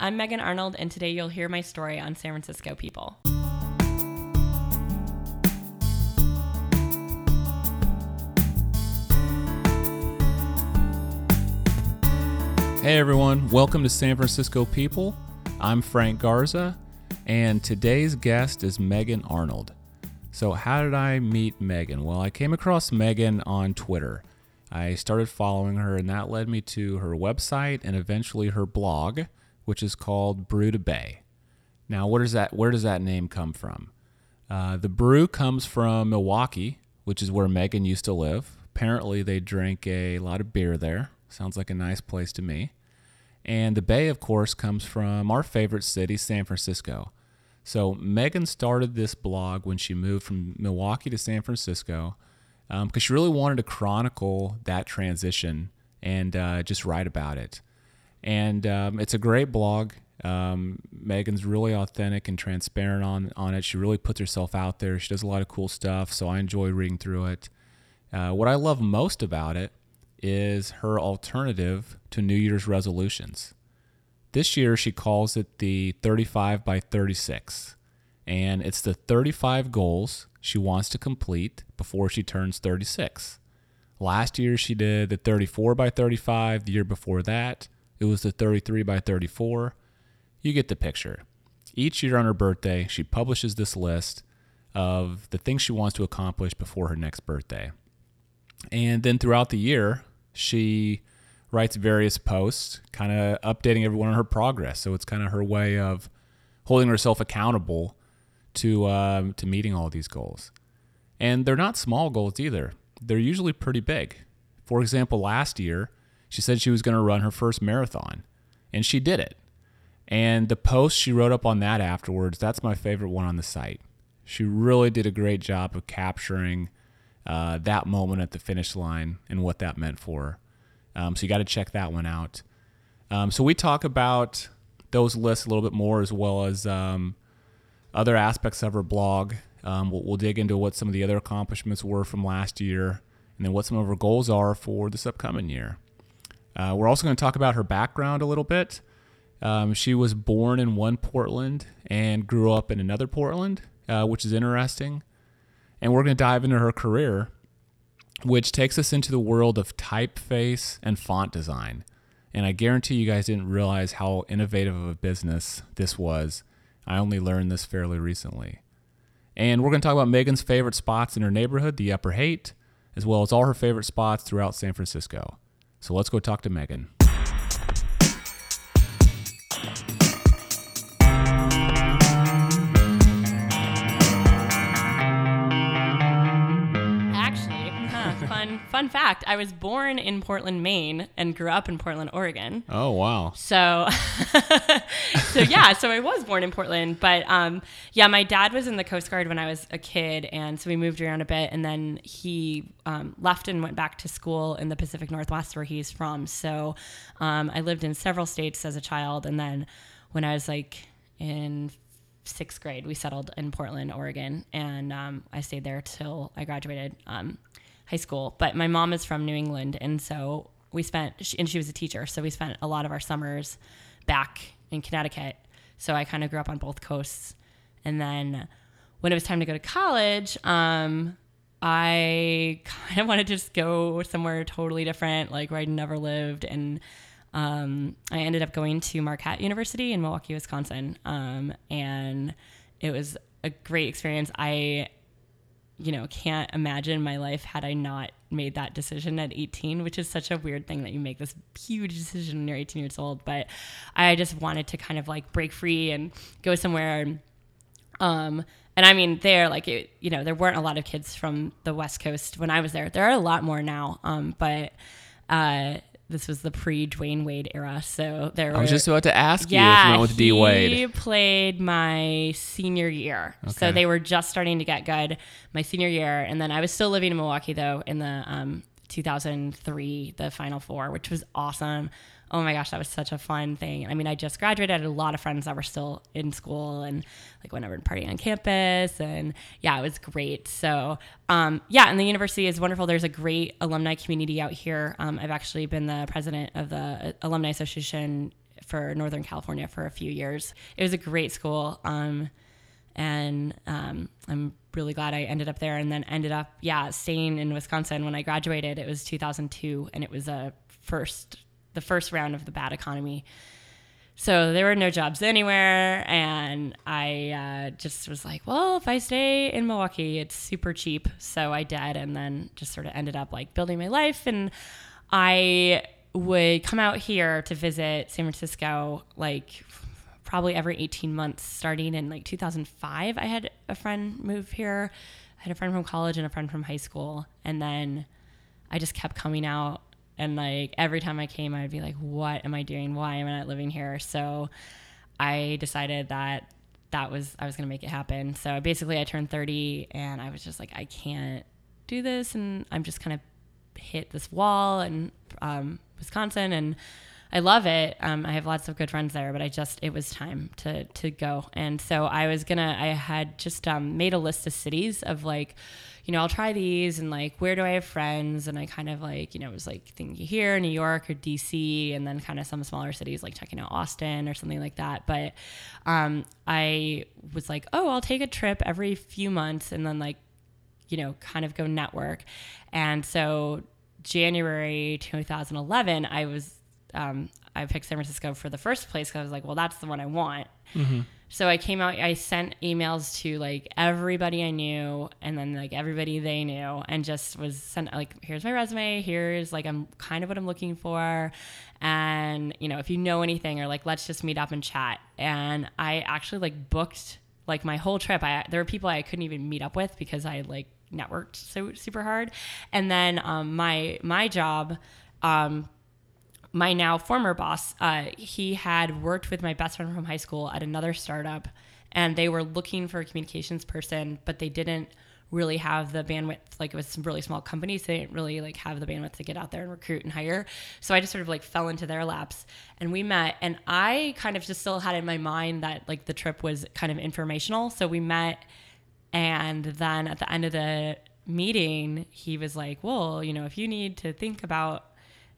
I'm Meghan Arnold, and today you'll hear my story on San Francisco people. Hey everyone, welcome to San Francisco People. I'm Frank Garza, and today's guest is Meghan Arnold. So, how did I meet Meghan? Well, I came across Meghan on Twitter. I started following her, and that led me to her website and eventually her blog, which is called Brew to Bay. Now, where does that where does that name come from? Uh, the brew comes from Milwaukee, which is where Meghan used to live. Apparently, they drink a lot of beer there. Sounds like a nice place to me. And the bay, of course, comes from our favorite city, San Francisco. So Meghan started this blog when she moved from Milwaukee to San Francisco because um, she really wanted to chronicle that transition and uh, just write about it. And um, it's a great blog. Um, Meghan's really authentic and transparent on on it. She really puts herself out there. She does a lot of cool stuff, so I enjoy reading through it. Uh, what I love most about it is her alternative to New Year's resolutions. This year, she calls it the 35 by 36, and it's the 35 goals she wants to complete before she turns 36. Last year, she did the 34 by 35. The year before that, it was the 33 by 34. You get the picture. Each year on her birthday, she publishes this list of the things she wants to accomplish before her next birthday. And then throughout the year, she writes various posts, kind of updating everyone on her progress. So it's kind of her way of holding herself accountable to um, to meeting all these goals. And they're not small goals either. They're usually pretty big. For example, last year she said she was going to run her first marathon, and she did it. And the post she wrote up on that afterwards, that's my favorite one on the site. She really did a great job of capturing uh, that moment at the finish line and what that meant for her. Um, so you got to check that one out. Um, so we talk about those lists a little bit more as well as um, other aspects of her blog. Um, we'll, we'll, dig into what some of the other accomplishments were from last year and then what some of her goals are for this upcoming year. Uh, we're also going to talk about her background a little bit. Um, she was born in one Portland and grew up in another Portland, uh, which is interesting. And we're going to dive into her career, which takes us into the world of typeface and font design. And I guarantee you guys didn't realize how innovative of a business this was. I only learned this fairly recently. And we're going to talk about Meghan's favorite spots in her neighborhood, the Upper Haight, as well as all her favorite spots throughout San Francisco. So let's go talk to Meghan. Fun fact I was born in Portland, Maine, and grew up in Portland, Oregon. Oh, wow. So, so yeah, so I was born in Portland. But um, yeah, my dad was in the Coast Guard when I was a kid. And so we moved around a bit. And then he um, left and went back to school in the Pacific Northwest where he's from. So um, I lived in several states as a child. And then when I was like in sixth grade, we settled in Portland, Oregon, and um, I stayed there till I graduated. Um, high school, but my mom is from New England, and so we spent and she was a teacher, so we spent a lot of our summers back in Connecticut. So I kind of grew up on both coasts, and then when it was time to go to college, um, I kind of wanted to just go somewhere totally different, like where I'd never lived, and um, I ended up going to Marquette University in Milwaukee, Wisconsin, um, and it was a great experience. I you know, can't imagine my life had I not made that decision at 18, which is such a weird thing that you make this huge decision when you're 18 years old. But I just wanted to kind of like break free and go somewhere. And, um, and I mean, there, like, it, you know, there weren't a lot of kids from the West Coast when I was there. There are a lot more now. Um, but, uh, this was the pre Dwyane Wade era. So there I was just about to ask yeah, you if you went with D Wade. He played my senior year. Okay. So they were just starting to get good my senior year. And then I was still living in Milwaukee though in the um, 2003, the Final Four, which was awesome oh my gosh, that was such a fun thing. I mean, I just graduated. I had a lot of friends that were still in school and like whenever and partying on campus. And yeah, it was great. So um, yeah, and the university is wonderful. There's a great alumni community out here. Um, I've actually been the president of the uh, Alumni Association for Northern California for a few years. It was a great school. Um, and um, I'm really glad I ended up there and then ended up, yeah, staying in Wisconsin when I graduated. It was 2002 and it was a first, the first round of the bad economy. So there were no jobs anywhere. And I uh, just was like, well, if I stay in Milwaukee, it's super cheap. So I did. And then just sort of ended up like building my life. And I would come out here to visit San Francisco like probably every 18 months starting in like 2005 i had a friend move here i had a friend from college and a friend from high school and then i just kept coming out and like every time i came i'd be like what am i doing? Why am i not living here? So i decided that that was i was going to make it happen. So basically i turned 30 and i was just like i can't do this and i'm just kind of hit this wall in um, wisconsin and I love it. Um, I have lots of good friends there, but I just it was time to to go, and so I was gonna. I had just um, made a list of cities of like, you know, I'll try these, and like where do I have friends, and I kind of like you know it was like thinking here, New York or DC, and then kind of some smaller cities like checking out Austin or something like that. But um, I was like, oh, I'll take a trip every few months, and then like, you know, kind of go network, and so January 2011, I was um, I picked San Francisco for the first place because I was like, well, that's the one I want. Mm-hmm. So I came out, I sent emails to like everybody I knew and then like everybody they knew and just was sent like, here's my resume. Here's like, I'm kind of what I'm looking for. And, you know, if you know anything or like, let's just meet up and chat. And I actually like booked like my whole trip. I, there were people I couldn't even meet up with because I like networked so super hard. And then um, my, my job, um, my now former boss, uh, he had worked with my best friend from high school at another startup, and they were looking for a communications person, but they didn't really have the bandwidth. Like it was some really small companies, so they didn't really like have the bandwidth to get out there and recruit and hire. So I just sort of like fell into their laps, and we met. And I kind of just still had in my mind that like the trip was kind of informational. So we met, and then at the end of the meeting, he was like, "Well, you know, if you need to think about."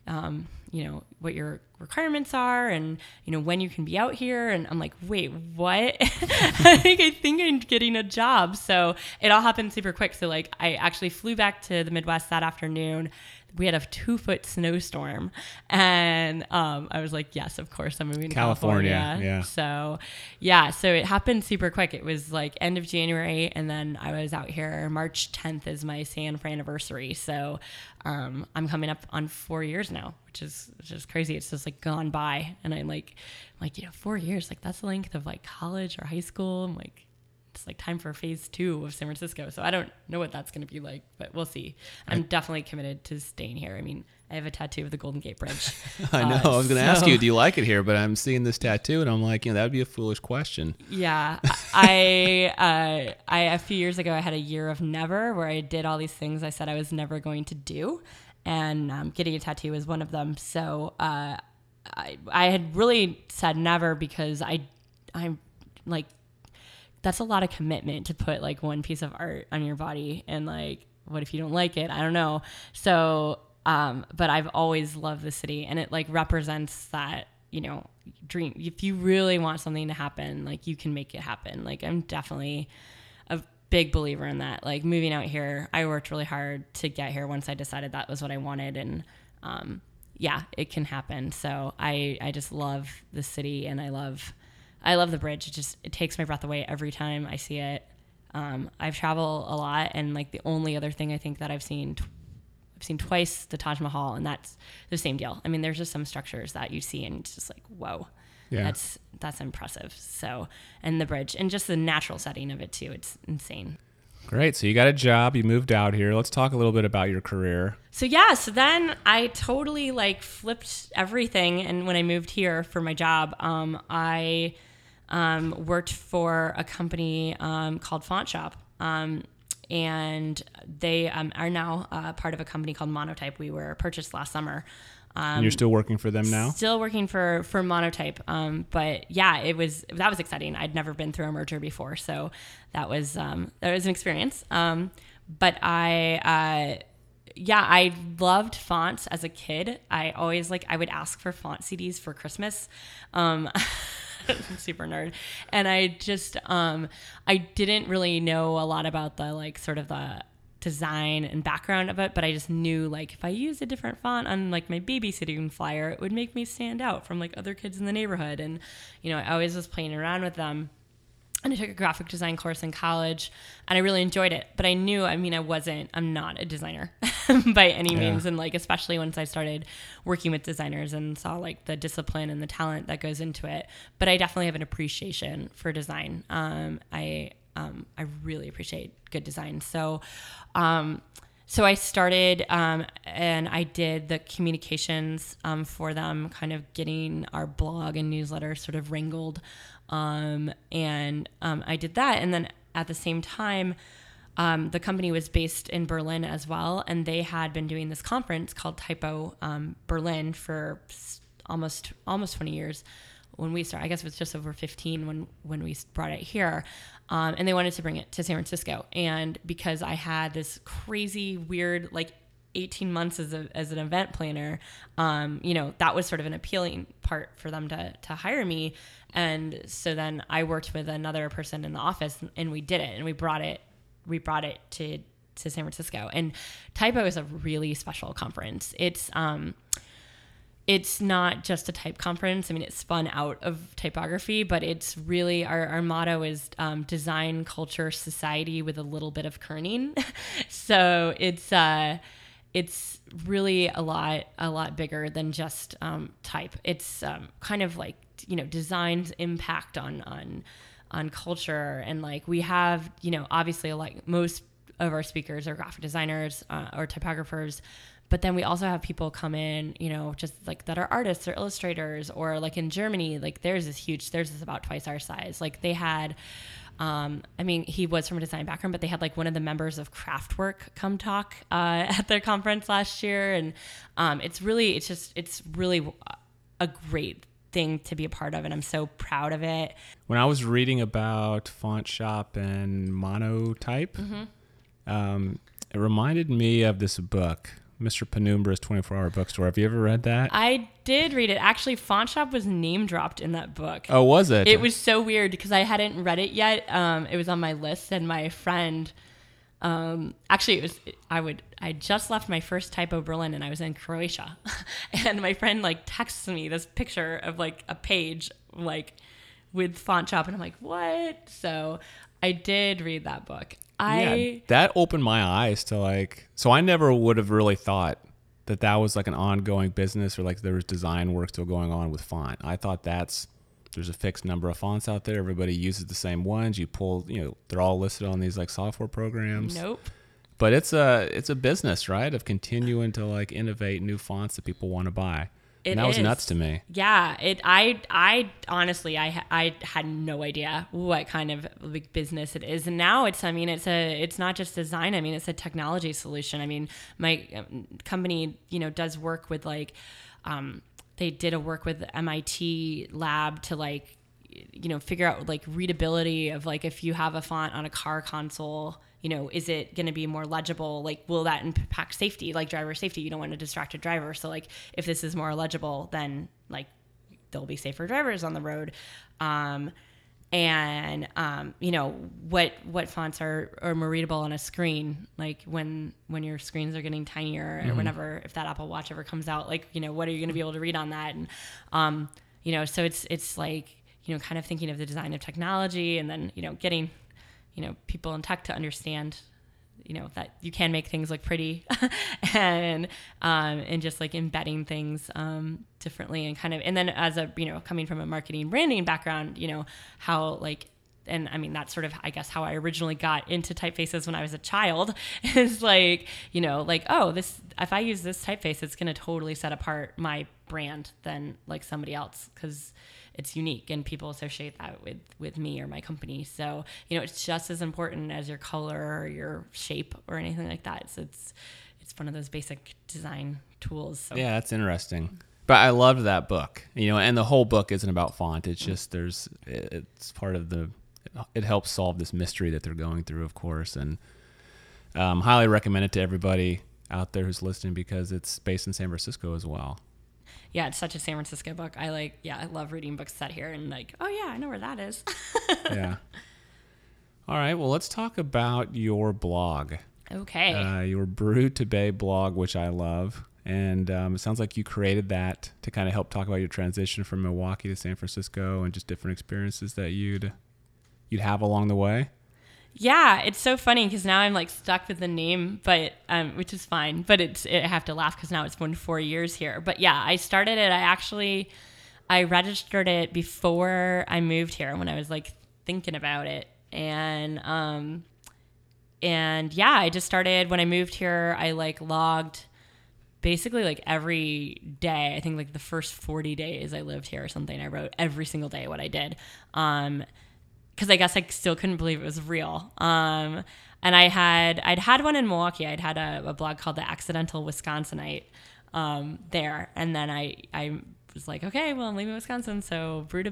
Um, you know what your requirements are and you know when you can be out here. And i'm like wait what? I think i think i'm getting a job. So it all happened super quick. So like i actually flew back to the midwest that afternoon we had a two foot snowstorm. And um, i was like yes of course i'm moving california, to california yeah. So yeah so it happened super quick. It was like end of january and then i was out here. March 10th is my san fran anniversary. So um, i'm coming up on four years now which is just crazy. It's just like gone by. And i'm like like you know four years like that's the length of like college or high school. I'm like it's like time for phase two of San Francisco. So I don't know what that's going to be like, but we'll see. I'm I, definitely committed to staying here. I mean, I have a tattoo of the Golden Gate Bridge. I know. Uh, I was going to so, ask you, do you like it here? But I'm seeing this tattoo, and I'm like, you know, that would be a foolish question. Yeah, I, uh, I a few years ago, I had a year of never, where I did all these things I said I was never going to do, and um, getting a tattoo was one of them. So uh, I, I had really said never because I, I'm like that's a lot of commitment to put like one piece of art on your body and like what if you don't like it? I don't know. So um but i've always loved the city and it like represents that you know dream. If you really want something to happen like you can make it happen. Like i'm definitely a big believer in that. Like moving out here i worked really hard to get here once i decided that was what i wanted and um yeah it can happen. So i i just love the city and i love I love the bridge. It just it takes my breath away every time I see it. Um, I've traveled a lot, and like the only other thing I think that I've seen, I've seen twice the Taj Mahal, and that's the same deal. I mean, there's just some structures that you see, and it's just like, whoa, yeah. that's that's impressive. So, and the bridge, and just the natural setting of it too, it's insane. Great. So you got a job, you moved out here. Let's talk a little bit about your career. So yeah, so then I totally like flipped everything and when I moved here for my job, um, I um, worked for a company um, called Font Shop. Um, and they um, are now uh, part of a company called Monotype. We were purchased last summer. and you're still working for them now? Still working for for Monotype. Um, but yeah, it was that was exciting. I'd never been through a merger before, so that was um, that was an experience. but I. Uh, yeah, I loved fonts as a kid. I always like I would ask for font CDs for Christmas. Super nerd, and I just um, I didn't really know a lot about the like sort of the design and background of it, but I just knew like if I used a different font on like my babysitting flyer, it would make me stand out from like other kids in the neighborhood. And you know, I always was playing around with them and I took a graphic design course in college and I really enjoyed it. But I knew, I mean, I wasn't, I'm not a designer by any Yeah. means. And like, especially once I started working with designers and saw like the discipline and the talent that goes into it. But I definitely have an appreciation for design. Um, I, um, I really appreciate good design. So, um, so I started um, and I did the communications um, for them, kind of getting our blog and newsletter sort of wrangled. Um, and um, I did that. And then at the same time, um, the company was based in Berlin as well. And they had been doing this conference called Typo um, Berlin for almost almost 20 years when we started. I guess it was just over 15 when when we brought it here, um, and they wanted to bring it to San Francisco. And because I had this crazy, weird, like 18 months as a as an event planner, um, you know, that was sort of an appealing part for them to to hire me. And so then I worked with another person in the office, and we did it, and we brought it we brought it to to San Francisco. And Typo is a really special conference. It's um it's not just a type conference. I mean, it's spun out of typography, but it's really our, our motto is um, design, culture, society with a little bit of kerning. so it's uh, it's really a lot a lot bigger than just um, type. It's um, kind of like you know design's impact on on on culture. And like we have you know obviously like most of our speakers are graphic designers uh, or typographers. But then we also have people come in you know just like that are artists or illustrators or like in germany like theirs is huge. Theirs is about twice our size. Like they had um, I mean, he was from a design background, but they had like one of the members of Kraftwerk come talk uh, at their conference last year, and um, it's really, it's just, it's really a great thing to be a part of, and I'm so proud of it. When I was reading about Font Shop and Monotype, um, it reminded me of this book, Mr. Penumbra's 24 Hour Bookstore. Have you ever read that? I did read it. Actually, Font Shop was name dropped in that book. oh, was it? It was so weird because I hadn't read it yet. Um, it was on my list, and my friend, um, actually, it was I would I just left my first typo Berlin, and I was in Croatia, and my friend like texts me this picture of like a page like with font shop, and I'm like, what? So I did read that book. I yeah, that opened my eyes to like. So I never would have really thought that that was like an ongoing business or like there was design work still going on with font. I thought that's there's a fixed number of fonts out there. Everybody uses the same ones. You pull, you know, they're all listed on these like software programs. nope. But it's a it's a business, right? Of continuing to like innovate new fonts that people want to buy. It and that was nuts to me. Yeah, it. I. I honestly, I. I had no idea what kind of like business it is, and now it's. I mean, it's a. It's not just design. I mean, it's a technology solution. I mean, my um, company, you know, does work with like, um, they did a work with MIT lab to like, you know, figure out like readability of like if you have a font on a car console you know, is it going to be more legible? Like, will that impact safety, like driver safety? You don't want a distracted driver. So, like, if this is more legible, then like there'll be safer drivers on the road. Um, and um, you know what what fonts are are more readable on a screen like when when your screens are getting tinier or whenever if that apple watch ever comes out like you know what are you going to be able to read on that and um, you know so it's it's like you know kind of thinking of the design of technology and then you know getting you know people in tech to understand you know that you can make things look pretty and um, and just like embedding things um, differently and kind of and then as a you know coming from a marketing branding background you know how like and I mean that's sort of I guess how I originally got into typefaces when I was a child is like you know like oh this if I use this typeface it's going to totally set apart my brand than like somebody else because it's unique and people associate that with with me or my company so you know it's just as important as your color or your shape or anything like that so it's it's one of those basic design tools so Yeah, that's interesting. But I loved that book. You know, and the whole book isn't about font. It's just there's it's part of the it helps solve this mystery that they're going through, of course, and um, highly recommend it to everybody. out there who's listening because it's based in San Francisco as well. Yeah, it's such a San Francisco book. I like, yeah, I love reading books set here and like, oh yeah, I know where that is. yeah. All right. Well, let's talk about your blog. Okay. Uh, your Brew to Bay blog, which I love. And um, it sounds like you created that to kind of help talk about your transition from Milwaukee to San Francisco and just different experiences that you'd you'd have along the way. Yeah, it's so funny because now I'm like stuck with the name, but um, which is fine. But it's I have to laugh because now it's been four years here. But yeah, I started it. I actually I registered it before I moved here when I was like thinking about it, and um, and yeah, I just started when I moved here. I like logged basically like every day. I think like the first 40 days I lived here or something. I wrote every single day what I did. Um, because I guess I still couldn't believe it was real. Um, and I had I'd had one in Milwaukee. I'd had a, a blog called the Accidental Wisconsinite um, there, and then I I was like, okay, well I'm leaving Wisconsin, so Brew to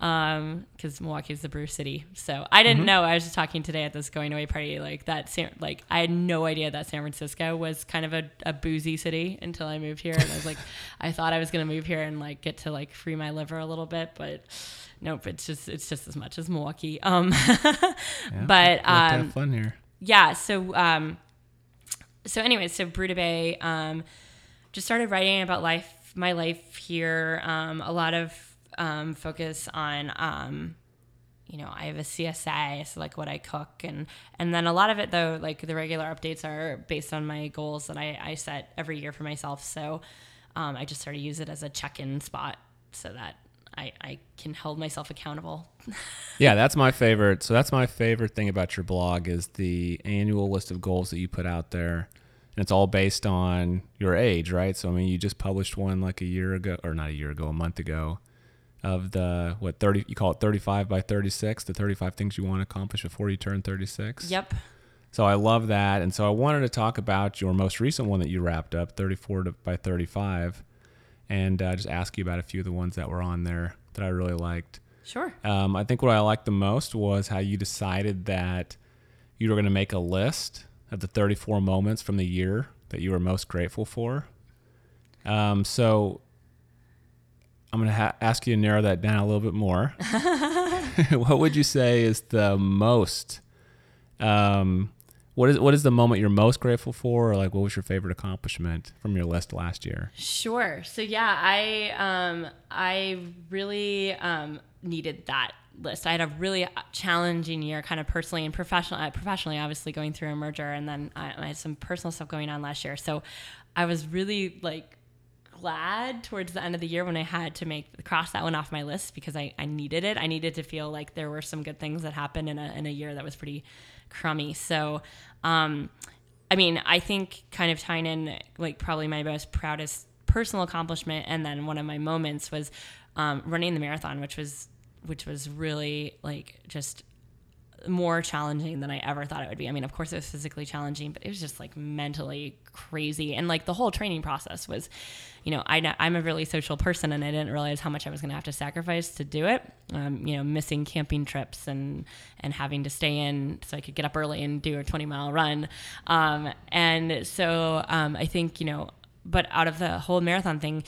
Bay, because um, Milwaukee is the brew city. So I didn't mm-hmm. know. I was just talking today at this going away party, like that. Like I had no idea that San Francisco was kind of a, a boozy city until I moved here, and I was like, I thought I was gonna move here and like get to like free my liver a little bit, but nope, it's just it's just as much as Milwaukee. Um, yeah, but um, fun here. Yeah. So um, so anyway, so to Bay, um, just started writing about life, my life here. Um, a lot of um, focus on um, you know i have a csa so like what i cook and and then a lot of it though like the regular updates are based on my goals that i, I set every year for myself so um, i just sort of use it as a check-in spot so that I, I can hold myself accountable. yeah, that's my favorite. So that's my favorite thing about your blog is the annual list of goals that you put out there. And it's all based on your age, right? So I mean, you just published one like a year ago or not a year ago, a month ago of the what 30 you call it 35 by 36, the 35 things you want to accomplish before you turn 36. Yep. So I love that. And so I wanted to talk about your most recent one that you wrapped up, 34 by 35 and uh, just ask you about a few of the ones that were on there that I really liked. Sure. Um, I think what I liked the most was how you decided that you were going to make a list of the 34 moments from the year that you were most grateful for. Um, so I'm going to ha- ask you to narrow that down a little bit more. what would you say is the most um, what is what is the moment you're most grateful for, or like what was your favorite accomplishment from your list last year? Sure. So yeah, I um, I really um, needed that list. I had a really challenging year, kind of personally and professionally. Uh, professionally, obviously going through a merger, and then I, I had some personal stuff going on last year. So I was really like glad towards the end of the year when I had to make cross that one off my list because I, I needed it. I needed to feel like there were some good things that happened in a in a year that was pretty crummy. So um, I mean, I think kind of tying in like probably my most proudest personal accomplishment, and then one of my moments was um, running the marathon, which was which was really like just more challenging than I ever thought it would be. I mean, of course, it was physically challenging, but it was just like mentally crazy. And like the whole training process was, you know, I, I'm a really social person and I didn't realize how much I was going to have to sacrifice to do it. Um, you know, missing camping trips and, and having to stay in so I could get up early and do a 20 mile run. Um, and so um, I think, you know, but out of the whole marathon thing,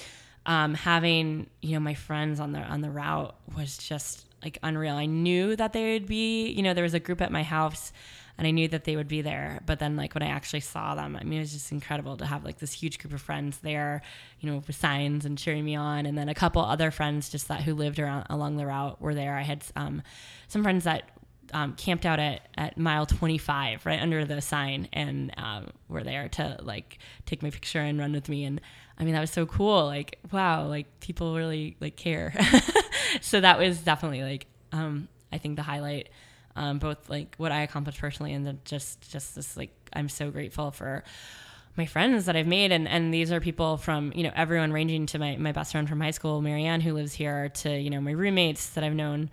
um, having, you know, my friends on the, on the route was just like unreal. I knew that they would be, you know, there was a group at my house and I knew that they would be there. But then like when I actually saw them, I mean, it was just incredible to have like this huge group of friends there, you know, with signs and cheering me on. And then a couple other friends just that who lived around along the route were there. I had um, some friends that um, camped out at, at mile 25 right under the sign and um, were there to like take my picture and run with me and i mean that was so cool like wow like people really like care so that was definitely like um, I think the highlight, um, both like what I accomplished personally and then just just this like I'm so grateful for my friends that I've made. And and these are people from you know everyone ranging to my my best friend from high school Marianne who lives here to you know my roommates that I've known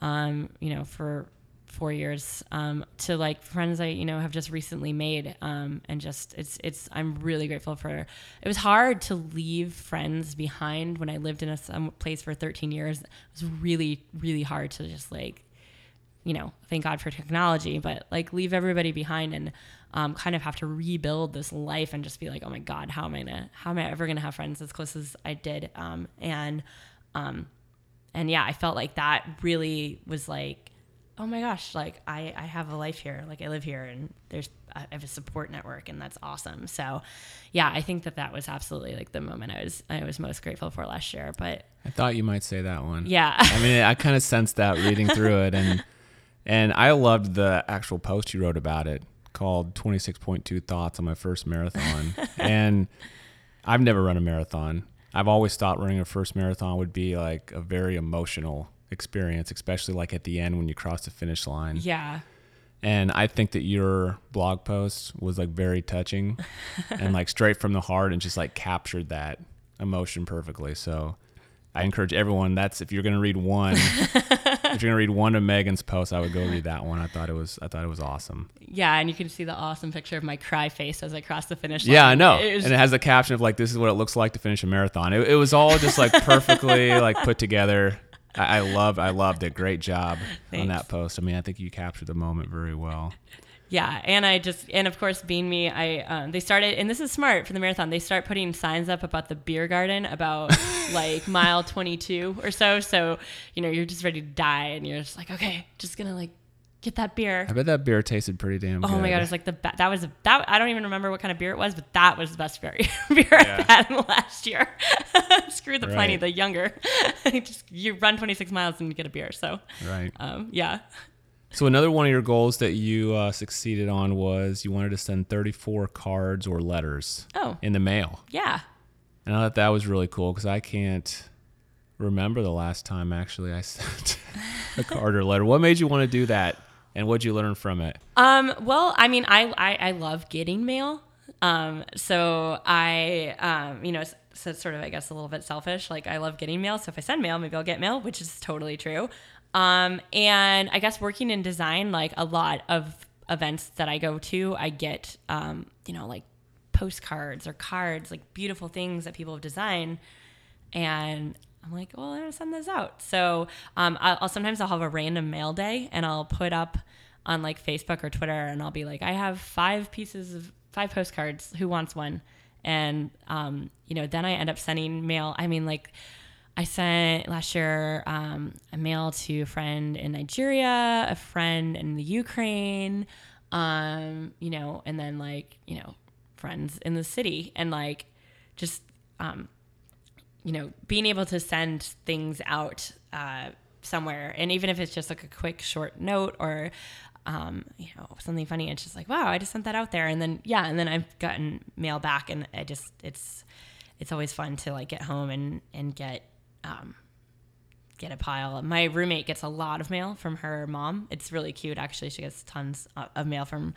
um, you know for four years um, to like friends I you know have just recently made um, and just it's it's I'm really grateful for it was hard to leave friends behind when I lived in a place for 13 years it was really really hard to just like you know, thank God for technology, but like leave everybody behind and um, kind of have to rebuild this life and just be like, oh my God, how am I gonna, how am I ever gonna have friends as close as I did? Um, and, um, and yeah, I felt like that really was like, oh my gosh, like I, I have a life here, like I live here and there's, I have a support network and that's awesome. So yeah, I think that that was absolutely like the moment I was, I was most grateful for last year, but I thought you might say that one. yeah. I mean, I kind of sensed that reading through it, and and I loved the actual post you wrote about it called 26.2 thoughts on my first marathon. and I've never run a marathon. I've always thought running a first marathon would be like a very emotional experience, especially like at the end when you cross the finish line. yeah. And I think that your blog post was like very touching and like straight from the heart and just like captured that emotion perfectly. So I encourage everyone that's if you're gonna read one if you're gonna read one of Meghan's posts, I would go read that one. I thought it was I thought it was awesome. Yeah, and you can see the awesome picture of my cry face as I cross the finish line. Yeah, I know. It was- and it has a caption of like this is what it looks like to finish a marathon. It, it was all just like perfectly like put together. I, I loved I loved it. Great job on that post. I mean, I think you captured the moment very well. yeah, and I just and of course, being me, I um, they started, and this is smart for the marathon. They start putting signs up about the beer garden about like mile twenty two or so. So you know you're just ready to die, and you're just like, okay, just gonna like get that beer. I bet that beer tasted pretty damn good. Oh my god, it's like the be- that was that I don't even remember what kind of beer it was, but that was the best beer beer Yeah. I've had in the last year. Screw the Pliny Right. the younger. Just you run 26 miles and you get a beer. So right. um, yeah, So another one of your goals that you uh, succeeded on was you wanted to send 34 cards or letters oh in the mail. yeah. And I thought that was really cool because I can't remember the last time actually I sent a card or letter. What made you want to do that, and what'd you learn from it? Um, well, I mean, I, I, I love getting mail. Um, so I, um, you know, so it's sort of, I guess, a little bit selfish. Like I love getting mail. So if I send mail, maybe I'll get mail, which is totally true. Um, and I guess working in design, like a lot of events that I go to, I get, um, you know, like postcards or cards, like beautiful things that people have designed. And I'm like, well, I'm gonna send this out. So um, I'll, I'll sometimes I'll have a random mail day, and I'll put up on like Facebook or Twitter, and I'll be like, I have five pieces of five postcards. Who wants one? And um, you know, then I end up sending mail. I mean, like. I sent last year um, a mail to a friend in Nigeria, a friend in the Ukraine, um, you know, and then like, you know, friends in the city and like just um, you know, being able to send things out uh, somewhere, and even if it's just like a quick short note or, um, you know, something funny, it's just like, wow, I just sent that out there, and then yeah, and then I've gotten mail back, and I just it's it's always fun to like get home and and get um, get a pile. My roommate gets a lot of mail from her mom. It's really cute, actually. She gets tons of- of mail from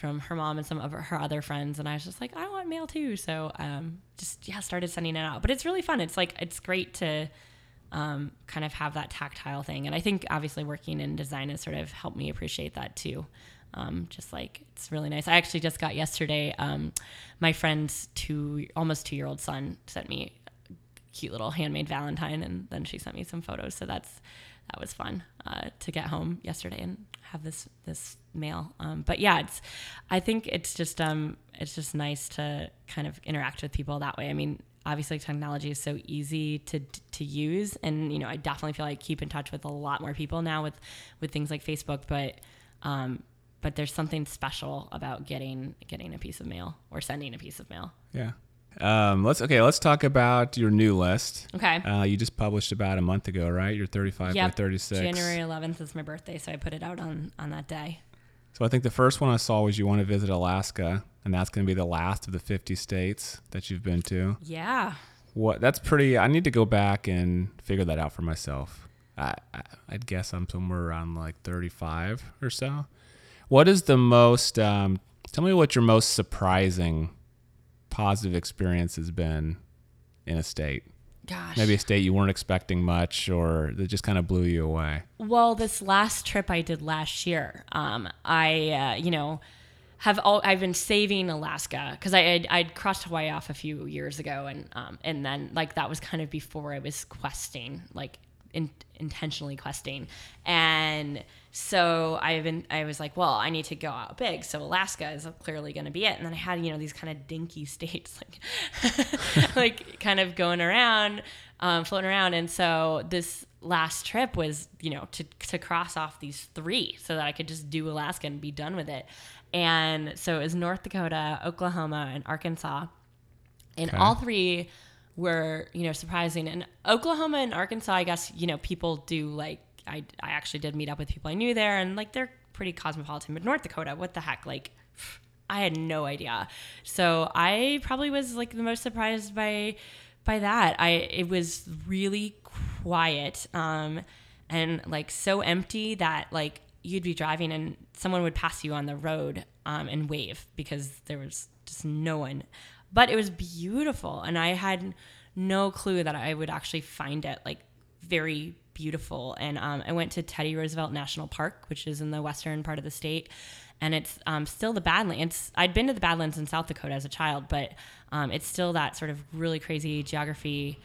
from her mom and some of her other friends, and I was just like, I want mail too. So um, just yeah, started sending it out. But it's really fun. It's like it's great to um, kind of have that tactile thing, and I think obviously working in design has sort of helped me appreciate that too. Um, just like it's really nice. I actually just got yesterday. Um, my friend's two almost two year old son sent me a cute little handmade Valentine, and then she sent me some photos. So that's that was fun uh, to get home yesterday and have this this mail. Um, but yeah, it's I think it's just um it's just nice to kind of interact with people that way. I mean, obviously technology is so easy to to use, and you know I definitely feel like keep in touch with a lot more people now with with things like Facebook, but. Um, but there's something special about getting getting a piece of mail or sending a piece of mail. Yeah. Um, let's okay. Let's talk about your new list. Okay. Uh, you just published about a month ago, right? Your 35 Yep. by 36. January 11th is my birthday, so I put it out on on that day. So I think the first one I saw was you want to visit Alaska, and that's going to be the last of the 50 states that you've been to. Yeah. What? That's pretty. I need to go back and figure that out for myself. I, I I'd guess I'm somewhere around like 35 or so. What is the most? Um, tell me what your most surprising, positive experience has been in a state. Gosh. Maybe a state you weren't expecting much, or that just kind of blew you away. Well, this last trip I did last year, um, I uh, you know have all I've been saving Alaska because I had, I'd crossed Hawaii off a few years ago, and um, and then like that was kind of before I was questing like in, intentionally questing. And so I've been, I was like, well, I need to go out big. So Alaska is clearly going to be it. And then I had, you know, these kind of dinky states, like, like kind of going around, um, floating around. And so this last trip was, you know, to, to cross off these three so that I could just do Alaska and be done with it. And so it was North Dakota, Oklahoma, and Arkansas. And Okay. all three were, you know, surprising. And Oklahoma and Arkansas, I guess, you know, people do like, I, I actually did meet up with people I knew there and like they're pretty cosmopolitan. But North Dakota, what the heck? Like, I had no idea. So I probably was like the most surprised by by that. I it was really quiet um and like so empty that like you'd be driving and someone would pass you on the road um and wave because there was just no one. But it was beautiful and I had no clue that I would actually find it like very beautiful. And um, I went to Teddy Roosevelt National Park, which is in the western part of the state. And it's um, still the Badlands. I'd been to the Badlands in South Dakota as a child, but um, it's still that sort of really crazy geography.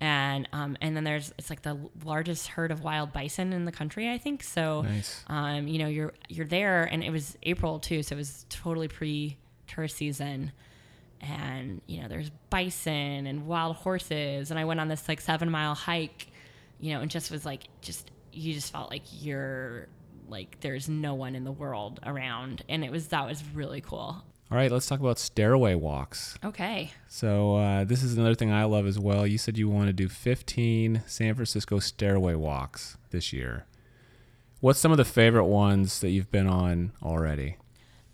And um, and then there's it's like the largest herd of wild bison in the country, I think. So, Nice. um, you know, you're you're there, and it was April too, so it was totally pre tourist season and you know there's bison and wild horses and i went on this like seven mile hike you know and just was like just you just felt like you're like there's no one in the world around and it was that was really cool All right, let's talk about stairway walks. okay So uh, this is another thing I love as well. You said you want to do 15 San Francisco stairway walks this year. What's some of the favorite ones that you've been on already?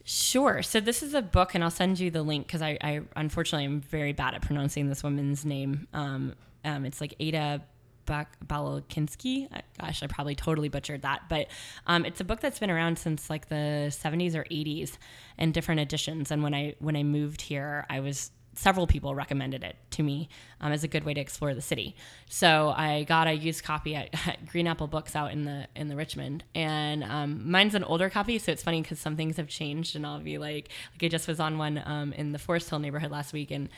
Sure. So this is a book, and I'll send you the link because I, I unfortunately am very bad at pronouncing this woman's name. Um, um, it's like Ada Balakinsky. Gosh, I probably totally butchered that, but um, it's a book that's been around since like the 70s or 80s, in different editions. And when I when I moved here, I was several people recommended it to me um, as a good way to explore the city. So I got a used copy at, at Green Apple Books out in the in the Richmond, and um, mine's an older copy. So it's funny because some things have changed, and I'll be like, like I just was on one um, in the Forest Hill neighborhood last week, and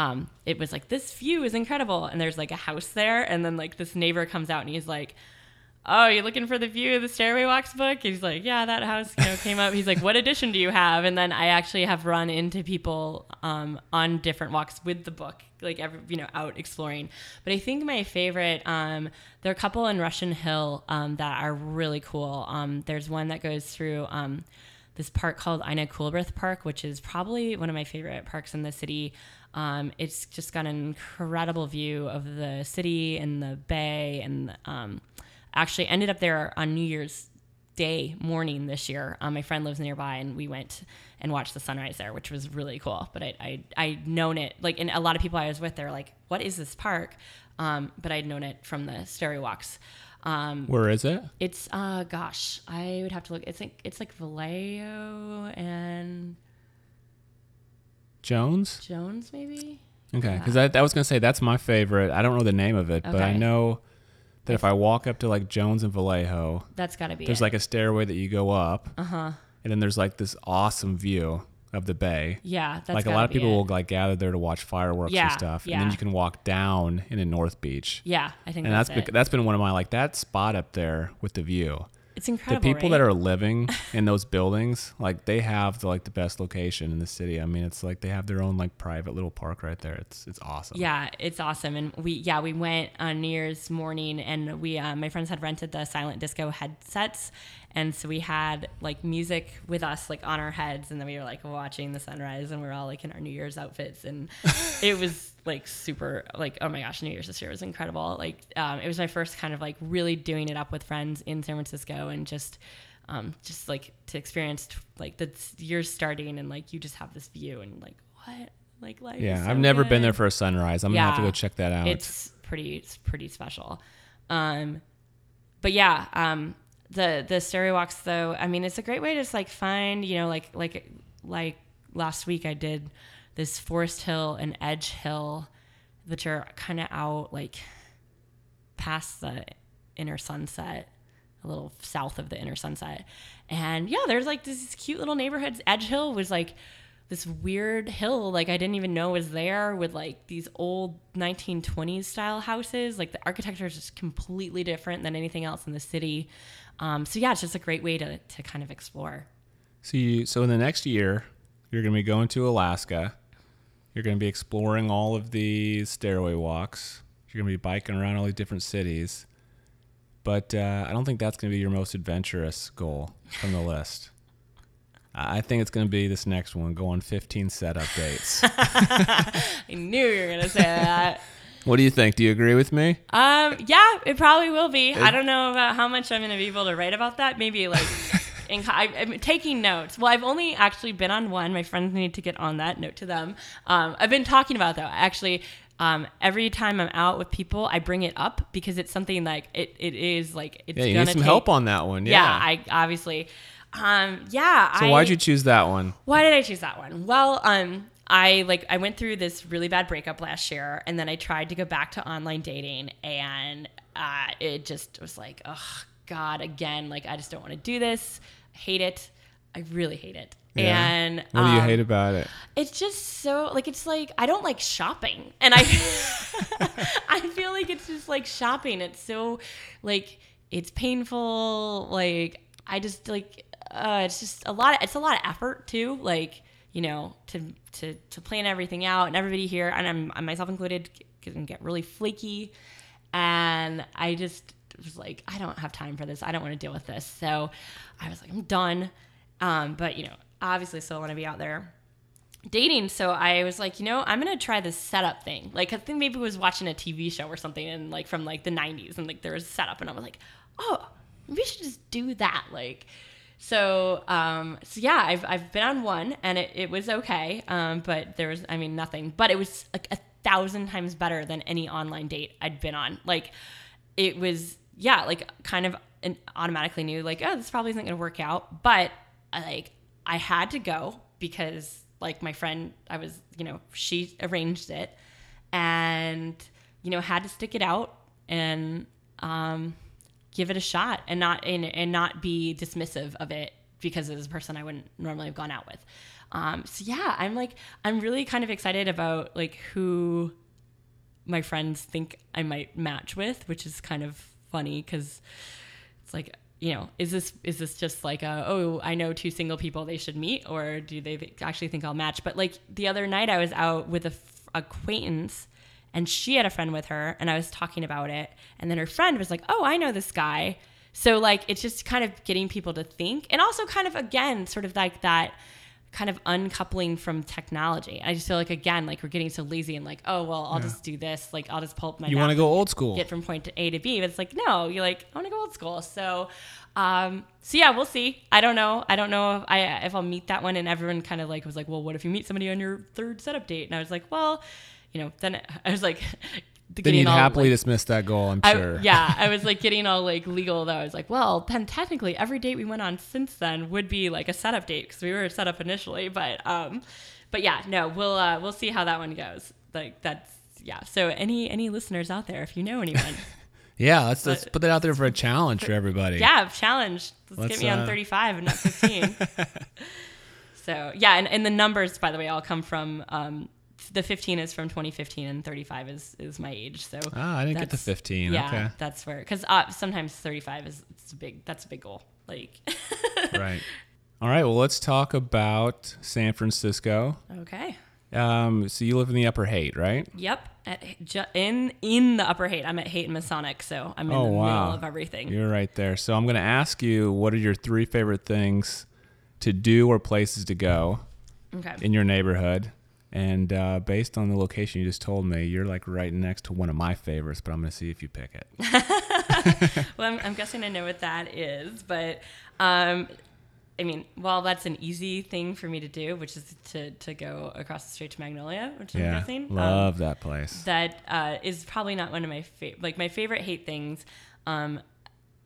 um, it was like this view is incredible, and there's like a house there, and then like this neighbor comes out and he's like. Oh, you're looking for the view of the Stairway Walks book? He's like, yeah, that house you know came up. He's like, what edition do you have? And then I actually have run into people um, on different walks with the book, like every you know out exploring. But I think my favorite, um, there are a couple in Russian Hill um, that are really cool. Um, there's one that goes through um, this park called Ina Coolbrith Park, which is probably one of my favorite parks in the city. Um, it's just got an incredible view of the city and the bay, and um, actually ended up there on New Year's Day morning this year. Um, my friend lives nearby, and we went and watched the sunrise there, which was really cool. But I I I'd known it like, and a lot of people I was with, they're like, "What is this park?" Um, but I'd known it from the stairway walks. Um, Where is it? it's uh gosh, I would have to look. It's like it's like Vallejo and Jones? Jones maybe. Okay, because I, I was gonna say that's my favorite. I don't know the name of it, but I know that if I walk up to like Jones and Vallejo, That's got to be. there's it. like a stairway that you go up, uh huh. and then there's like this awesome view of the bay. Yeah, that's like a lot of people it. will like gather there to watch fireworks Yeah, and stuff, and then you can walk down into North Beach. Yeah, I think And that's, that's it. bec- that's been one of my like that spot up there with the view. It's The people right? that are living in those buildings, like they have the, like the best location in the city. I mean, it's like they have their own like private little park right there. It's it's awesome. Yeah, it's awesome. And we yeah, we went on New Year's morning and we uh, my friends had rented the silent disco headsets and so we had like music with us like on our heads and then we were like watching the sunrise and we are all like in our New Year's outfits and it was like super like oh my gosh, New Year's this year was incredible. Like um, it was my first kind of like really doing it up with friends in San Francisco and just um, just like to experience like the year's starting and like you just have this view and like what like life Yeah, so I've never been there for a sunrise. I'm gonna have to go check that out. It's pretty it's pretty special. Um but yeah, um the the stairway walks though, I mean it's a great way to just like find, you know, like like like last week I did this Forest Hill and Edge Hill, which are kind of out like past the inner sunset, a little south of the inner sunset. And yeah, there's like these cute little neighborhoods. Edge Hill was like this weird hill like I didn't even know was there with like these old 1920s style houses. Like the architecture is just completely different than anything else in the city. Um, so yeah, it's just a great way to to kind of explore. So you so in the next year, you're going to be going to Alaska. You're going to be exploring all of these stairway walks. You're going to be biking around all these different cities. But uh, I don't think that's going to be your most adventurous goal from the list. I think it's going to be this next one, go on 15 set updates. I knew you were gonna say that. What do you think? Do you agree with me? Um, yeah, it probably will be. I don't know about how much I'm going to be able to write about that. Maybe like, in, I, I'm taking notes. Well, I've only actually been on one. My friends need to get on that. Note to them. Um, I've been talking about though. Actually, um, every time I'm out with people, I bring it up because it's something like it, it is like it's Yeah, you gonna need some take, help on that one. Yeah, Yeah. I obviously. Um, yeah. so I, why'd you choose that one? why did I choose that one? Well, um, I like I went through this really bad breakup last year, and then I tried to go back to online dating, and uh, it just was like, oh God, again, like I just don't want to do this. I hate it. I really hate it. Yeah. And What do you um, hate about it? it's just so like it's like I don't like shopping, and I I feel like it's just like shopping. It's so like it's painful. Like I just like uh, it's just a lot. Of, it's a lot of effort too. Like you know to to to plan everything out, and everybody here, and I'm, I'm myself included, can get really flaky, and I just was like I don't have time for this. I don't want to deal with this. So I was like I'm done. Um, but you know obviously still want to be out there dating. So I was like, you know, I'm gonna try this setup thing. Like I think maybe I was watching a TV show or something, and like from like the '90s, and like there was a setup, and I was like, oh, I should just do that. Like, so um, so yeah, I've I've been on one, and it it was okay. Um, but there was, I mean, nothing. But it was like a thousand times better than any online date I'd been on. Like, it was yeah, like kind of an automatically knew like, oh, this probably isn't gonna work out, but like I had to go because like my friend I was you know she arranged it and you know had to stick it out and um, give it a shot and not and, and not be dismissive of it because it was a person I wouldn't normally have gone out with. Um, so yeah, I'm like I'm really kind of excited about like who my friends think I might match with, which is kind of funny because it's like you know is this is this just like a oh i know two single people they should meet or do they actually think i'll match but like the other night i was out with a f- acquaintance and she had a friend with her and i was talking about it and then her friend was like oh i know this guy so like it's just kind of getting people to think and also kind of again sort of like that kind of uncoupling from technology i just feel like again like we're getting so lazy and like oh well i'll just do this like i'll just pull up my You want to go old school? get from point to A to B. But it's like, no, you're like, I want to go old school. So, um, so yeah, we'll see. I don't know. I don't know if I if I'll meet that one. And everyone kind of like was like, well, what if you meet somebody on your third setup date? And I was like, well, you know, then I was like, then you'd all, happily like, dismiss that goal, I'm I- sure. yeah, I was like getting all like legal though. I was like, well, then technically every date we went on since then would be like a setup date because we were set up initially. But um, but yeah, no, we'll uh, we'll see how that one goes. Like that's yeah. So any any listeners out there, if you know anyone, Yeah, let's, let's put that out there for a challenge for everybody. yeah, challenge. Let's, Let's, get me on uh, 35 and not 15. so yeah, and, and the numbers, by the way, all come from um, the 15 is from 2015 and 35 is is my age. So Ah, I didn't get the 15. Yeah, Okay. that's where because uh, sometimes 35 is it's a big. That's a big goal. Like right. All right. Well, let's talk about San Francisco. okay. Um, so you live in the Upper Haight, right? Yep. At, ju- in in the upper Haight, I'm at Haight and Masonic, so I'm in Oh, the wow. middle of everything. You're right there. So I'm going to ask you, what are your three favorite things to do or places to go okay. in your neighborhood? And uh, based on the location you just told me, you're like right next to one of my favorites, but I'm going to see if you pick it. well, I'm, I'm guessing I know what that is, but um, I mean, well, that's an easy thing for me to do, which is to, to go across the street to Magnolia, which I'm yeah. guessing. Um, Love that place. that uh, is probably not one of my favorite, like my favorite Haight things. Um,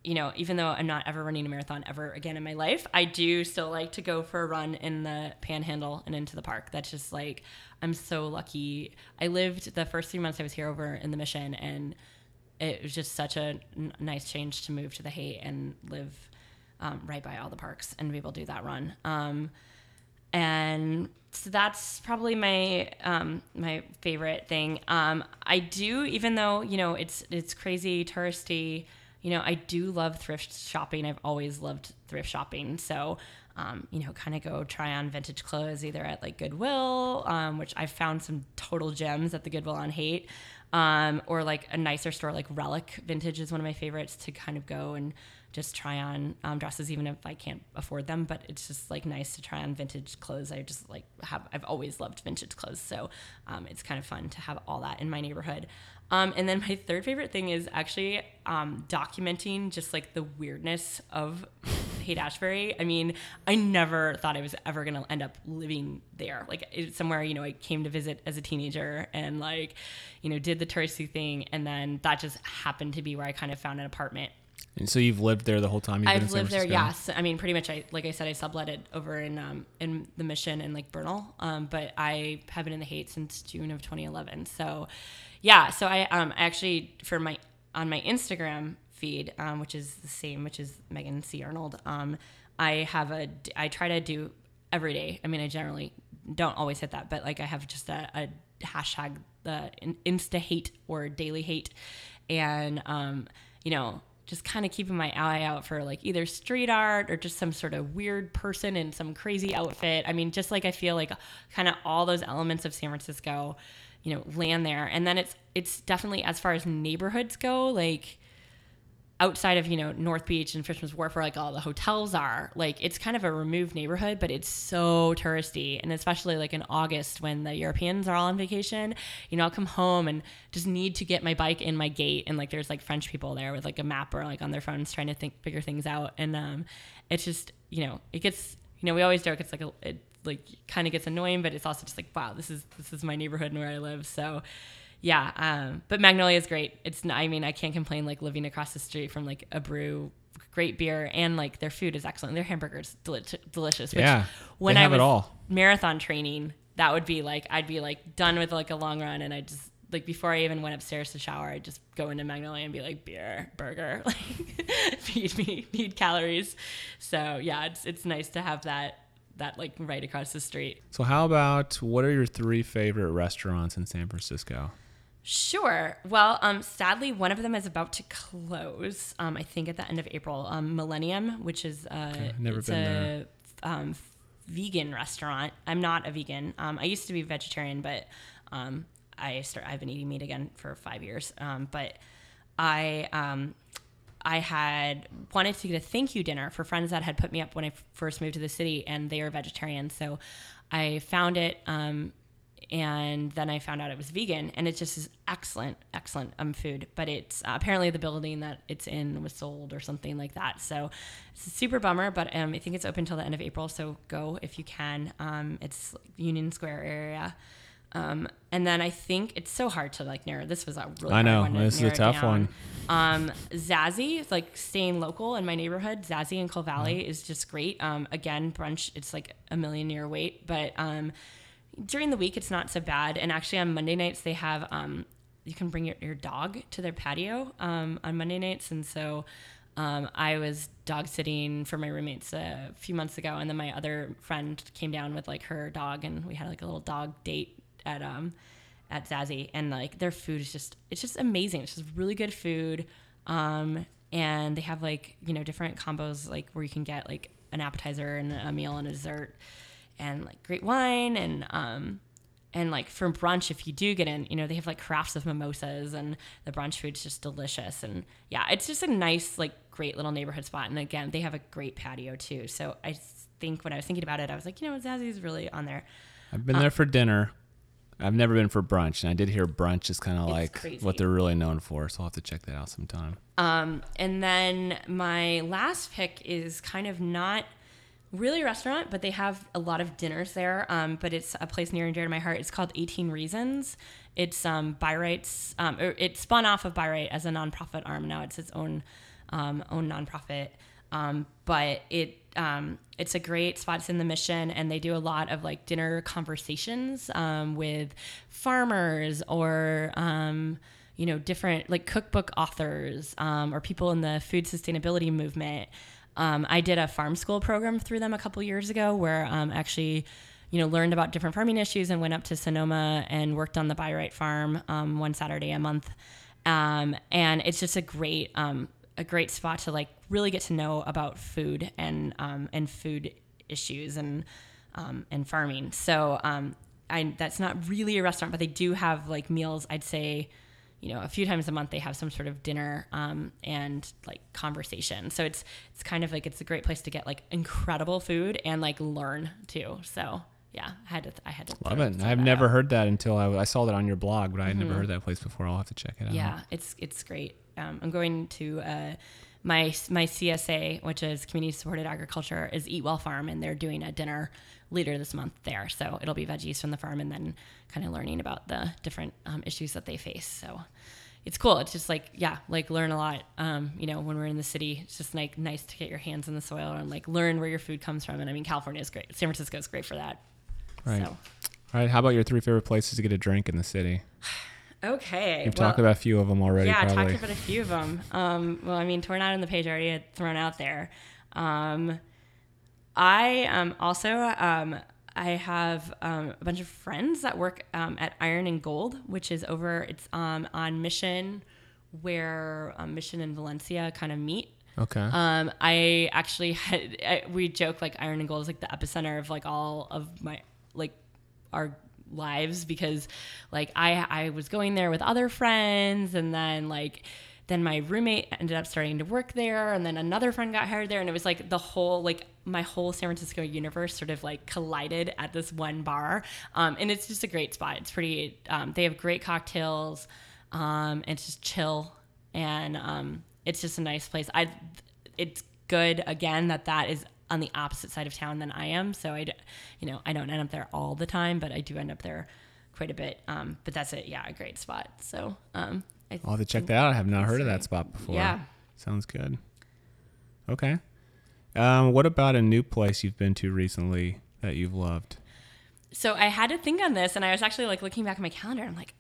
you know, even though I'm not ever running a marathon ever again in my life, I do still like to go for a run in the panhandle and into the park. That's just like, I'm so lucky. I lived the first three months I was here over in the mission, and it was just such a n- nice change to move to the Haight and live um, right by all the parks and be able to do that run. Um, and so that's probably my um, my favorite thing. Um, I do, even though you know it's it's crazy touristy. You know, I do love thrift shopping. I've always loved thrift shopping. So, um, you know, kind of go try on vintage clothes either at like Goodwill, um, which I've found some total gems at the Goodwill on Haight, um, or like a nicer store like Relic Vintage is one of my favorites to kind of go and just try on um, dresses, even if I can't afford them. But it's just like nice to try on vintage clothes. I just like have I've always loved vintage clothes, so um, it's kind of fun to have all that in my neighborhood. Um, and then my third favorite thing is actually um, documenting just like the weirdness of Haight Ashbury. I mean, I never thought I was ever gonna end up living there. Like it's somewhere, you know, I came to visit as a teenager and like, you know, did the touristy thing, and then that just happened to be where I kind of found an apartment And so you've lived there the whole time. You've been in I've lived there. Yes, I mean, pretty much. I like I said, I subletted over in um, in the Mission and like Bernal, um, but I have been in the Haight since June of 2011. So, yeah. So I um I actually for my on my Instagram feed, um, which is the same, which is Meghan C Arnold. Um, I have a I try to do every day. I mean, I generally don't always hit that, but like I have just a, a hashtag the insta hate or daily hate, and um, you know just kind of keeping my eye out for like either street art or just some sort of weird person in some crazy outfit. I mean, just like I feel like kind of all those elements of San Francisco, you know, land there. And then it's it's definitely as far as neighborhoods go, like outside of you know North Beach and Fisherman's Wharf, where like all the hotels are, like it's kind of a removed neighborhood, but it's so touristy, and especially like in August when the Europeans are all on vacation, you know, I'll come home and just need to get my bike in my gate, and like there's like French people there with like a map or like on their phones trying to think figure things out, and um, it's just you know it gets you know we always joke it's like a it like kind of gets annoying, but it's also just like wow this is this is my neighborhood and where I live, so yeah um, but magnolia is great it's i mean i can't complain like living across the street from like a brew great beer and like their food is excellent their hamburgers deli- delicious which Yeah, when i was all. marathon training that would be like i'd be like done with like a long run and i just like before i even went upstairs to shower i'd just go into magnolia and be like beer burger like feed me need calories so yeah it's it's nice to have that that like right across the street So how about what are your three favorite restaurants in San Francisco? Sure. Well, um, sadly, one of them is about to close. Um, I think at the end of April. Um, Millennium, which is uh, never it's been a. Um, vegan restaurant. I'm not a vegan. Um, I used to be vegetarian, but um, I start. I've been eating meat again for five years. Um, but I um, I had wanted to get a thank you dinner for friends that had put me up when I first moved to the city, and they are vegetarian. So I found it, um, and then I found out it was vegan, and it just is excellent, excellent um, food. But it's uh, apparently the building that it's in was sold or something like that. So it's a super bummer. But um, I think it's open till the end of April, so go if you can. Um, it's Union Square area. Um, and then I think it's so hard to like narrow. This was a really I know. This is a tough down. one. Um, Zazie, like staying local in my neighborhood, Zazie in Cole Valley Mm-hmm. is just great. Um, again, brunch, it's like a million year wait, but um, during the week, it's not so bad. And actually, on Monday nights, they have um, you can bring your, your dog to their patio um, on Monday nights, and so. Um, I was dog sitting for my roommates a few months ago, and then my other friend came down with like her dog, and we had like a little dog date at um, at Zazie, and like their food is just it's just amazing. It's just really good food, um, and they have like you know different combos like where you can get like an appetizer and a meal and a dessert, and like great wine and um, and like for brunch if you do get in you know they have like crafts of mimosas and the brunch food's just delicious and yeah it's just a nice like great little neighborhood spot and again they have a great patio too so i think when i was thinking about it i was like you know Zazie's really on there I've Uh, been there for dinner. I've never been for brunch, and I did hear brunch is kind of like crazy. what they're really known for. So I'll have to check that out sometime. Um, and then my last pick is kind of not really a restaurant, but they have a lot of dinners there. Um, but it's a place near and dear to my heart. It's called 18 Reasons. It's um, Bi-Rite's. Um, it spun off of Bi-Rite as a nonprofit arm. Now it's its own um, own nonprofit. Um, but it um, it's a great spot. It's in the mission, and they do a lot of like dinner conversations um, with farmers or um, you know different like cookbook authors or people in the food sustainability movement. Um, I did a farm school program through them a couple years ago where um, actually, you know, learned about different farming issues and went up to Sonoma and worked on the Bi-Rite farm um, one Saturday a month. Um, and it's just a great, um, a great spot to like really get to know about food and um, and food issues and and farming. So I, that's not really a restaurant, but they do have like meals. I'd say, you know, a few times a month they have some sort of dinner um, and like conversation. So it's it's kind of like it's a great place to get like incredible food and like learn too. So yeah, I had to I had to Love it. I've never out. heard that until I, I saw that on your blog, but I had never heard that place before. I'll have to check it out. Mm-hmm. Yeah, it's it's great. Um, I'm going to uh, my my CSA, which is Community Supported Agriculture, is Eatwell Farm, and they're doing a dinner later this month there. So it'll be veggies from the farm, and then kind of learning about the different um, issues that they face. So it's cool. It's just like yeah, like learn a lot. Um, you know, when we're in the city, it's just like nice to get your hands in the soil and like learn where your food comes from. And I mean, California is great. San Francisco is great for that. Right. So. All right. How about your three favorite places to get a drink in the city? Okay. You've well- talked about a few of them already. Yeah, I talked about a few of them. Um, well, I mean, Toronado in the Haight I already had thrown out there. Um, I um, also um, I have um, a bunch of friends that work um, at Iron and Gold, which is over. It's um, on Mission, where um, Mission and Valencia kind of meet. okay. Um, I actually had I, we joke like Iron and Gold is like the epicenter of like all of my like our lives because like I I was going there with other friends and then like then my roommate ended up starting to work there and then another friend got hired there and it was like the whole like my whole San Francisco universe sort of like collided at this one bar um, and it's just a great spot it's pretty um, they have great cocktails um, it's just chill and um, it's just a nice place I it's good again that that is on the opposite side of town than I am. So i you know, I don't end up there all the time, but I do end up there quite a bit. Um, but that's it. Yeah, a great spot. So um, I, I'll have to check that out. I have not heard of that spot before. Yeah. Sounds good. Okay. Um, what about a new place you've been to recently that you've loved? so I had to think on this, and I was actually like looking back at my calendar. I'm like,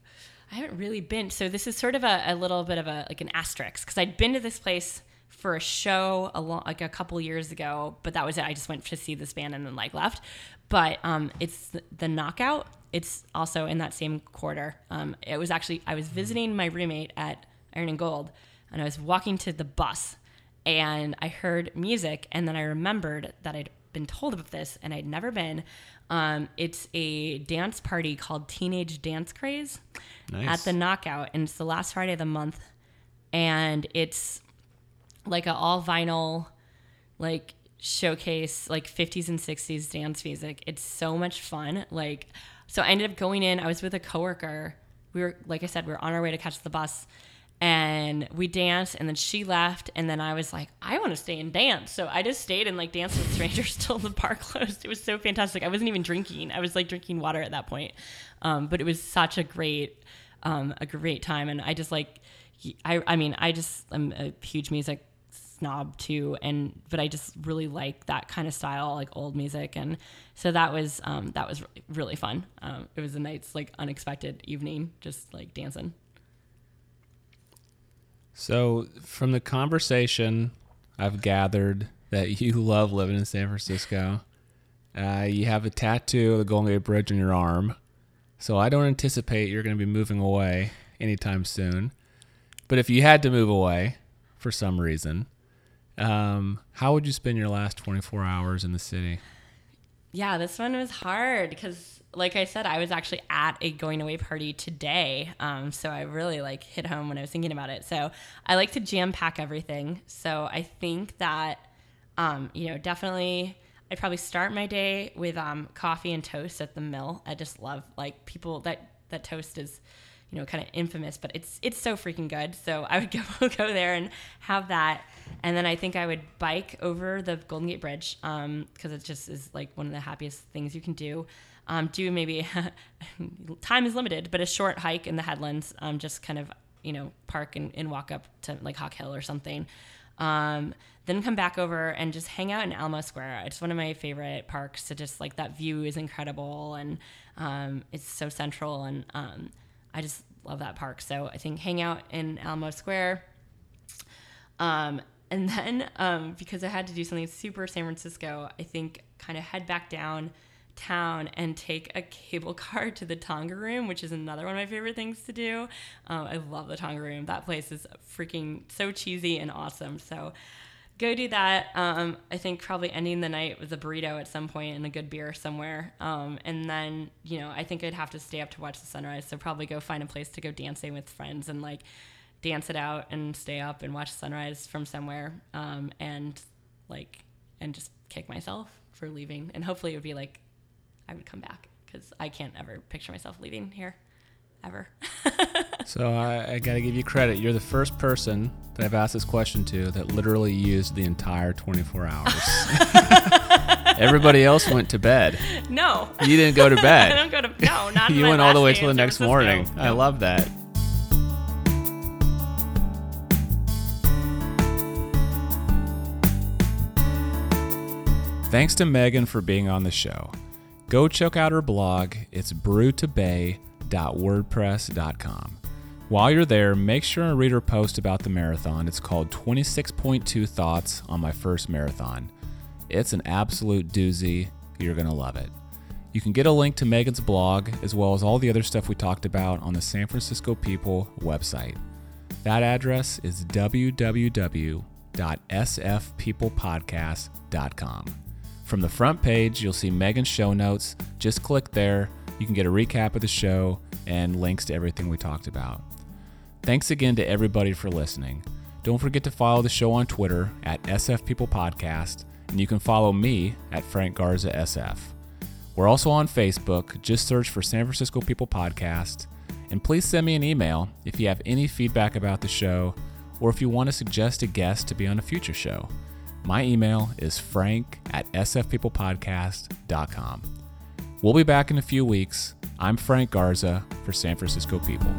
I haven't really been. So this is sort of a, a little bit of a like an asterisk because I'd been to this place for a show a long, like a couple years ago, but that was it. I just went to see this band and then like left. But um, it's the, the Knockout. It's also in that same quarter. Um, it was actually I was visiting my roommate at Iron and Gold, and I was walking to the bus, and I heard music, and then I remembered that I'd been told about this and I'd never been. Um, it's a dance party called Teenage Dance Craze Nice. at the Knockout, and it's the last Friday of the month, and it's like a all vinyl, like showcase like 50s and 60s dance music. It's so much fun. Like, so I ended up going in. I was with a coworker. We were, like I said, we were on our way to catch the bus, and we danced. And then she left, and then I was like, I want to stay and dance. So I just stayed and like danced with strangers till the bar closed. It was so fantastic. I wasn't even drinking. I was like drinking water at that point, um, but it was such a great, um, a great time. And I just like, I, I mean, I just am a huge music snob too and but i just really like that kind of style like old music and so that was um that was really, really fun um it was a nice like unexpected evening just like dancing So, from the conversation, I've gathered that you love living in San Francisco. Uh, you have a tattoo of the Golden Gate Bridge on your arm. So, I don't anticipate you're going to be moving away anytime soon. But if you had to move away for some reason, um, how would you spend your last 24 hours in the city? yeah this one was hard because like i said i was actually at a going away party today. Um so i really like hit home when i was thinking about it. So i like to jam pack everything. So i think that um you know definitely i'd probably start my day with um coffee and toast at the mill. I just love like people that that toast is you know, kind of infamous, but it's it's so freaking good. So I would go go there and have that, and then I think I would bike over the Golden Gate Bridge because it just is like one of the happiest things you can do. Um, do maybe time is limited, but a short hike in the headlands. Um, just kind of you know park and, and walk up to like Hawk Hill or something. Um, then come back over and just hang out in Alamo Square. It's one of my favorite parks. To just like that view is incredible and um, it's so central and um, I just love that park. So I think hang out in Alamo Square. Um, and then um, because I had to do something super San Francisco, I think kind of head back down town and take a cable car to the Tonga Room, which is another one of my favorite things to do. Um, I love the Tonga Room. That place is freaking so cheesy and awesome. So go do that. Um, I think probably ending the night with a burrito at some point and a good beer somewhere. Um, and then, you know, I think I'd have to stay up to watch the sunrise. So probably go find a place to go dancing with friends and like dance it out and stay up and watch sunrise from somewhere. Um, and like, and just kick myself for leaving. And hopefully it would be like, I would come back because I can't ever picture myself leaving here ever. so I, I got to give you credit. You're the first person that I've asked this question to that literally used the entire 24 hours. Everybody else went to bed. No. You didn't go to bed. I don't go to no, not You went all the way till the next morning. I love that. Thanks to Meghan for being on the show. Go check out her blog. It's brewtobay.wordpress.com. While you're there, make sure and read her post about the marathon. It's called 26.2 Thoughts on My First Marathon. It's an absolute doozy. You're going to love it. You can get a link to Meghan's blog as well as all the other stuff we talked about on the San Francisco People website. That address is www.sfpeoplepodcast.com. From the front page, you'll see Meghan's show notes. Just click there. You can get a recap of the show and links to everything we talked about. Thanks again to everybody for listening. Don't forget to follow the show on Twitter at SF People Podcast, and you can follow me at Frank Garza SF. We're also on Facebook. Just search for San Francisco People Podcast. And please send me an email if you have any feedback about the show or if you want to suggest a guest to be on a future show. My email is frank at sfpeoplepodcast.com. We'll be back in a few weeks. I'm Frank Garza for San Francisco People.